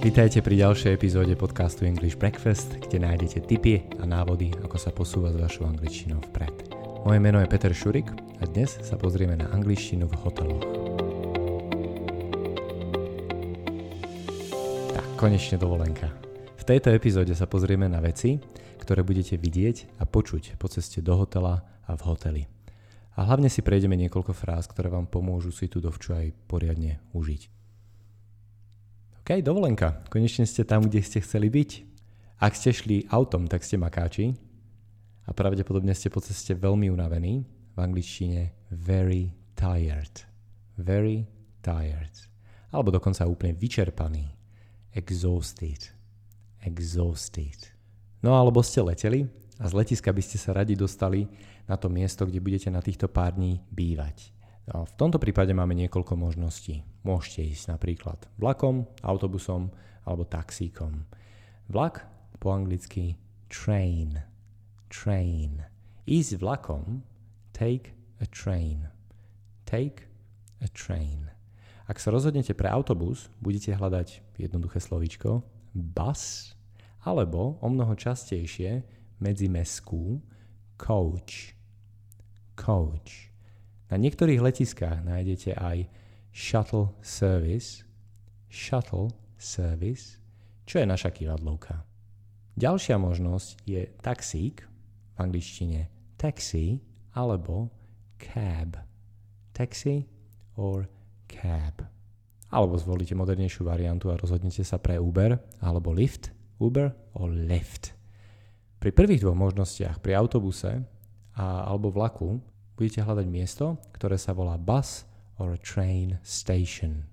Vítajte pri ďalšej epizóde podcastu English Breakfast, kde nájdete tipy a návody, ako sa posúva s vašou angličtinou vpred. Moje meno je Peter Šurik a dnes sa pozrieme na angličtinu v hoteloch. Tak, konečne dovolenka. V tejto epizóde sa pozrieme na veci, ktoré budete vidieť a počuť po ceste do hotela a v hoteli. A hlavne si prejdeme niekoľko fráz, ktoré vám pomôžu si tú dovču aj poriadne užiť. OK, dovolenka. Konečne ste tam, kde ste chceli byť. Ak ste šli autom, tak ste makáči a pravdepodobne ste po ceste veľmi unavení. V angličtine very tired. Very tired. Alebo dokonca úplne vyčerpaný. Exhausted. Exhausted. No alebo ste leteli a z letiska by ste sa radi dostali na to miesto, kde budete na týchto pár dní bývať. V tomto prípade máme niekoľko možností. Môžete ísť napríklad vlakom, autobusom alebo taxíkom. Vlak po anglicky train. Train. Ísť vlakom take a train. Take a train. Ak sa rozhodnete pre autobus, budete hľadať jednoduché slovíčko bus alebo o mnoho častejšie meskú coach. Coach. Na niektorých letiskách nájdete aj shuttle service, shuttle service, čo je naša kývadlovka. Ďalšia možnosť je taxík, v angličtine taxi alebo cab. Taxi or cab. Alebo zvolíte modernejšiu variantu a rozhodnete sa pre Uber alebo Lyft, Uber or Lyft. Pri prvých dvoch možnostiach, pri autobuse a, alebo vlaku, budete hľadať miesto, ktoré sa volá bus or a train station.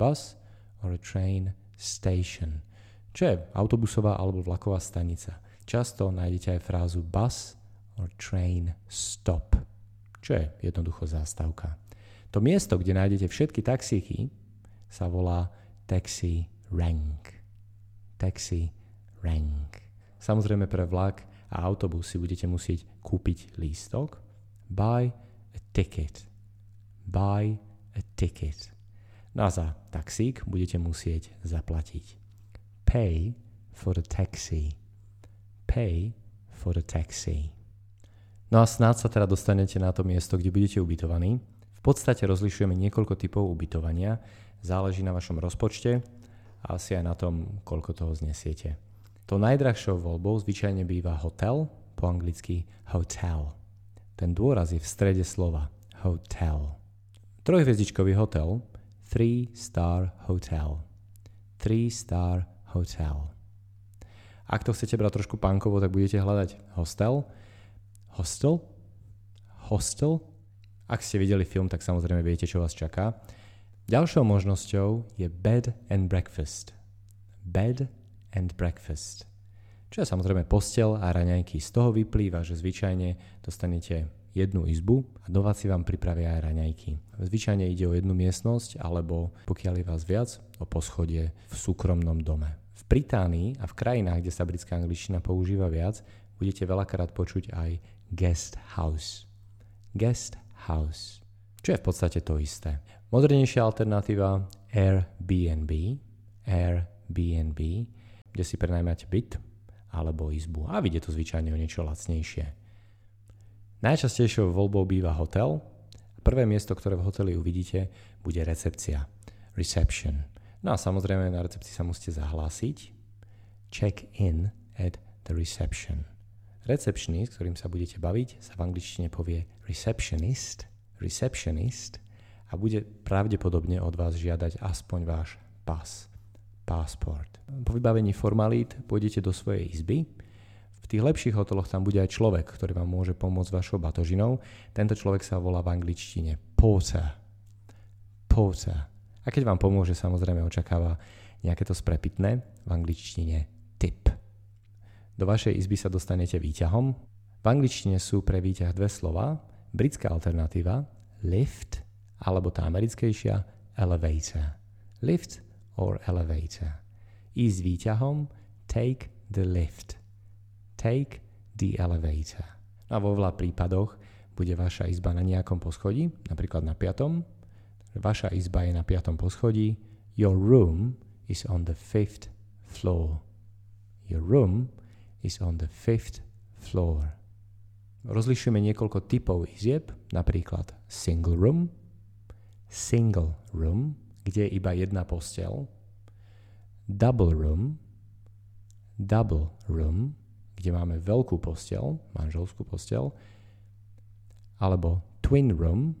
Bus or a train station. Čo je autobusová alebo vlaková stanica. Často nájdete aj frázu bus or train stop, čo je jednoducho zástavka. To miesto, kde nájdete všetky taxíky, sa volá taxi rank. Taxi rank. Samozrejme pre vlak a autobus si budete musieť kúpiť lístok, buy a ticket buy a ticket. No a za taxík budete musieť zaplatiť. Pay for the taxi. Pay for the taxi. No a snáď sa teda dostanete na to miesto, kde budete ubytovaní. V podstate rozlišujeme niekoľko typov ubytovania. Záleží na vašom rozpočte a asi aj na tom, koľko toho znesiete. To najdrahšou voľbou zvyčajne býva hotel, po anglicky hotel. Ten dôraz je v strede slova hotel. Trojhviezdičkový hotel, three star hotel. Three star hotel. Ak to chcete brať trošku pankovo, tak budete hľadať hostel. Hostel? Hostel? Ak ste videli film, tak samozrejme viete, čo vás čaká. Ďalšou možnosťou je bed and breakfast. Bed and breakfast. Čo je samozrejme postel a raňajky. Z toho vyplýva, že zvyčajne dostanete jednu izbu a doma si vám pripravia aj raňajky. Zvyčajne ide o jednu miestnosť alebo pokiaľ je vás viac, o poschodie v súkromnom dome. V Británii a v krajinách, kde sa britská angličtina používa viac, budete veľakrát počuť aj guest house. Guest house. Čo je v podstate to isté. Modernejšia alternatíva Airbnb. Airbnb, kde si prenajmáte byt alebo izbu a vidie to zvyčajne o niečo lacnejšie. Najčastejšou voľbou býva hotel. Prvé miesto, ktoré v hoteli uvidíte, bude recepcia. Reception. No a samozrejme na recepcii sa musíte zahlásiť. Check in at the reception. Receptionist, ktorým sa budete baviť, sa v angličtine povie receptionist, receptionist a bude pravdepodobne od vás žiadať aspoň váš pas, passport. Po vybavení formalít pôjdete do svojej izby, v tých lepších hoteloch tam bude aj človek, ktorý vám môže pomôcť vašou batožinou. Tento človek sa volá v angličtine porter. Porter. A keď vám pomôže, samozrejme očakáva nejaké to sprepitné, v angličtine tip. Do vašej izby sa dostanete výťahom. V angličtine sú pre výťah dve slova. Britská alternatíva lift, alebo tá americkejšia elevator. Lift or elevator. Ísť výťahom, take the lift take the elevator. A vo veľa prípadoch bude vaša izba na nejakom poschodí, napríklad na piatom. Vaša izba je na piatom poschodí. Your room is on the fifth floor. Your room is on the fifth floor. Rozlišujeme niekoľko typov izieb, napríklad single room, single room, kde je iba jedna postel, double room, double room, kde máme veľkú postel, manželskú postel, alebo twin room,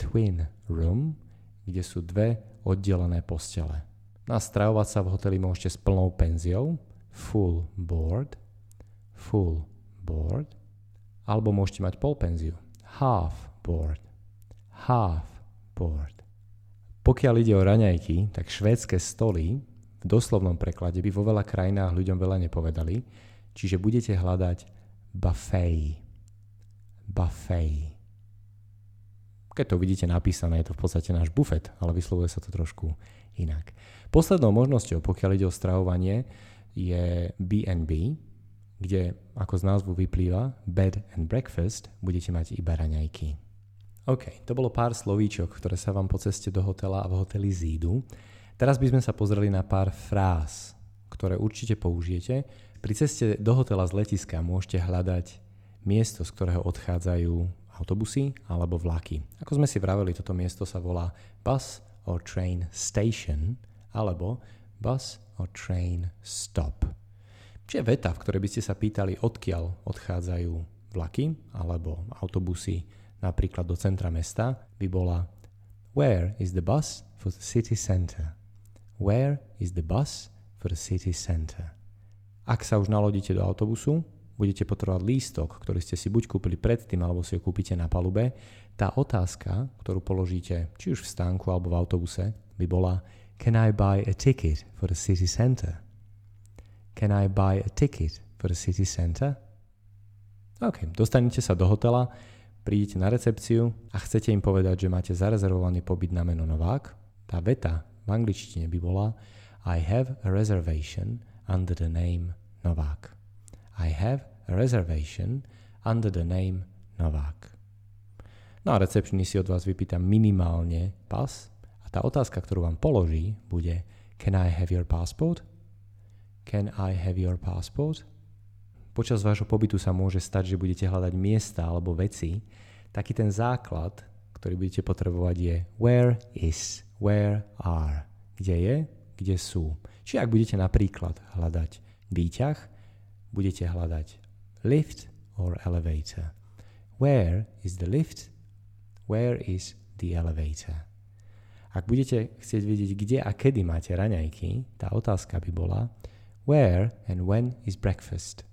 twin room, kde sú dve oddelené postele. Na stravovať sa v hoteli môžete s plnou penziou, full board, full board, alebo môžete mať pol penziu, half board, half board. Pokiaľ ide o raňajky, tak švédske stoly v doslovnom preklade by vo veľa krajinách ľuďom veľa nepovedali, čiže budete hľadať buffet. Buffet. Keď to vidíte napísané, je to v podstate náš bufet, ale vyslovuje sa to trošku inak. Poslednou možnosťou, pokiaľ ide o stravovanie, je B&B, kde, ako z názvu vyplýva, bed and breakfast, budete mať iba raňajky. OK, to bolo pár slovíčok, ktoré sa vám po ceste do hotela a v hoteli zídu. Teraz by sme sa pozreli na pár fráz, ktoré určite použijete. Pri ceste do hotela z letiska môžete hľadať miesto, z ktorého odchádzajú autobusy alebo vlaky. Ako sme si vraveli, toto miesto sa volá bus or train station alebo bus or train stop. Čiže veta, v ktorej by ste sa pýtali, odkiaľ odchádzajú vlaky alebo autobusy napríklad do centra mesta, by bola Where is the bus for the city center? Where is the bus for the city center? Ak sa už nalodíte do autobusu, budete potrebovať lístok, ktorý ste si buď kúpili predtým, alebo si ho kúpite na palube, tá otázka, ktorú položíte či už v stánku alebo v autobuse, by bola Can I buy a ticket for the city center? Can I buy a ticket for the city center? OK, dostanete sa do hotela, prídete na recepciu a chcete im povedať, že máte zarezervovaný pobyt na meno Novák. Tá veta v angličtine by bola I have a reservation under the name Novák. I have a reservation under the name Novák. No a recepčný si od vás vypýta minimálne pas a tá otázka, ktorú vám položí, bude Can I have your passport? Can I have your passport? Počas vášho pobytu sa môže stať, že budete hľadať miesta alebo veci. Taký ten základ, ktorý budete potrebovať je where is, where are. Kde je, kde sú. Či ak budete napríklad hľadať výťah, budete hľadať lift or elevator. Where is the lift? Where is the elevator? Ak budete chcieť vedieť, kde a kedy máte raňajky, tá otázka by bola Where and when is breakfast?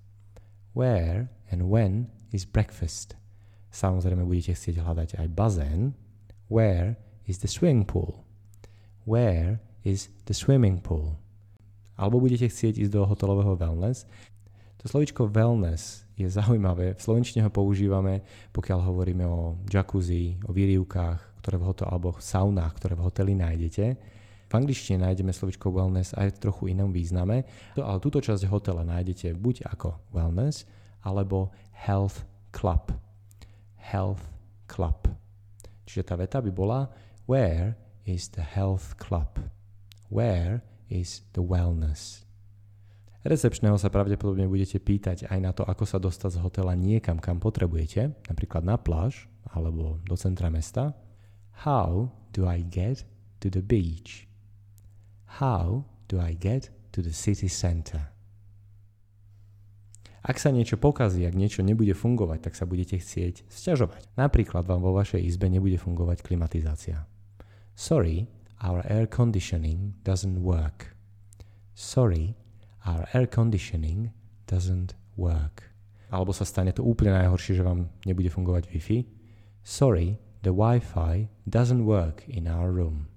Where and when is breakfast? Samozrejme budete chcieť hľadať aj bazén. Where is the swimming pool? Where is the swimming pool? Alebo budete chcieť ísť do hotelového wellness. To slovičko wellness je zaujímavé. V slovenčine ho používame, pokiaľ hovoríme o jacuzzi, o výrivkách, ktoré v hotel, alebo saunách, ktoré v hoteli nájdete. V angličtine nájdeme slovičko wellness aj v trochu inom význame, ale túto časť hotela nájdete buď ako wellness, alebo health club. Health club. Čiže tá veta by bola Where is the health club? Where is the wellness? Recepčného sa pravdepodobne budete pýtať aj na to, ako sa dostať z hotela niekam, kam potrebujete, napríklad na pláž alebo do centra mesta. How do I get to the beach? How do I get to the city center? Ak sa niečo pokazí, ak niečo nebude fungovať, tak sa budete chcieť sťažovať. Napríklad vám vo vašej izbe nebude fungovať klimatizácia. Sorry, our air conditioning doesn't work. Sorry, our air conditioning doesn't work. Alebo sa stane to úplne najhoršie, že vám nebude fungovať Wi-Fi. Sorry, the Wi-Fi doesn't work in our room.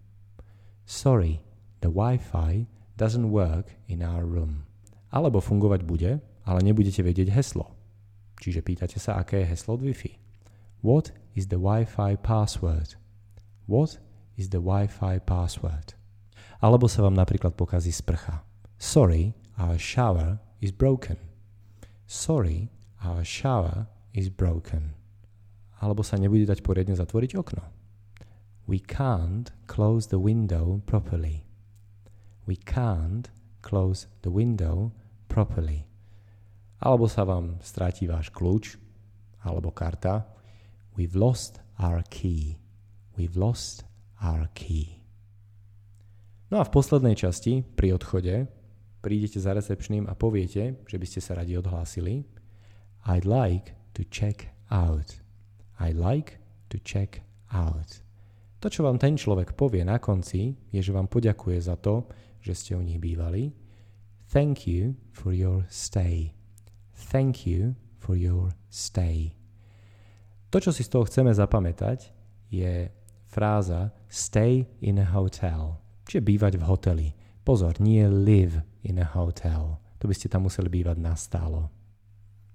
Sorry, the Wi-Fi doesn't work in our room. Alebo fungovať bude, ale nebudete vedieť heslo. Čiže pýtate sa, aké je heslo od Wi-Fi. What is the Wi-Fi password? What is the Wi-Fi password? Alebo sa vám napríklad pokazí sprcha. Sorry, Our shower is broken. Sorry, our shower is broken. Alebo sa nebude dať poriadne zatvoriť okno. We can't close the window properly. We can't close the window properly. Alebo sa vám stratí váš kľúč alebo karta. We've lost our key. We've lost our key. No a v poslednej časti, pri odchode, prídete za recepčným a poviete, že by ste sa radi odhlásili. I'd like to check out. I'd like to check out. To, čo vám ten človek povie na konci, je, že vám poďakuje za to, že ste u nich bývali. Thank you for your stay. Thank you for your stay. To, čo si z toho chceme zapamätať, je fráza stay in a hotel, čiže bývať v hoteli. Pozor, nie live in a hotel. To by ste tam museli bývať nastálo.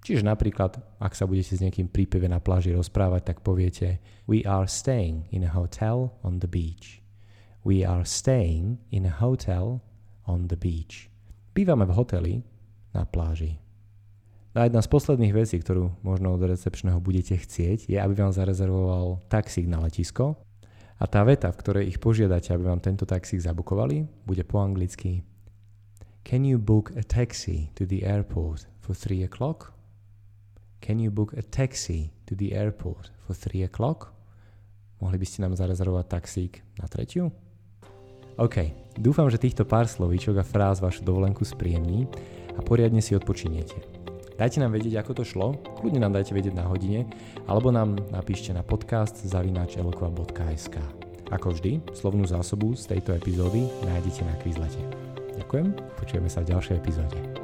Čiže napríklad, ak sa budete s niekým prípeve na pláži rozprávať, tak poviete We are staying in a hotel on the beach. We are staying in a hotel on the beach. Bývame v hoteli na pláži. A jedna z posledných vecí, ktorú možno od recepčného budete chcieť, je, aby vám zarezervoval taxík na letisko. A tá veta, v ktorej ich požiadate, aby vám tento taxík zabukovali, bude po anglicky Can you book a taxi to the airport for 3 o'clock? Can you book a taxi to the airport for 3 o'clock? Mohli by ste nám zarezervovať taxík na tretiu? OK, dúfam, že týchto pár slovíčok a fráz vašu dovolenku spríjemní a poriadne si odpočiniete. Dajte nám vedieť, ako to šlo, kľudne nám dajte vedieť na hodine, alebo nám napíšte na podcast zavinačelokva.sk. Ako vždy, slovnú zásobu z tejto epizódy nájdete na Quizlete. Ďakujem, počujeme sa v ďalšej epizóde.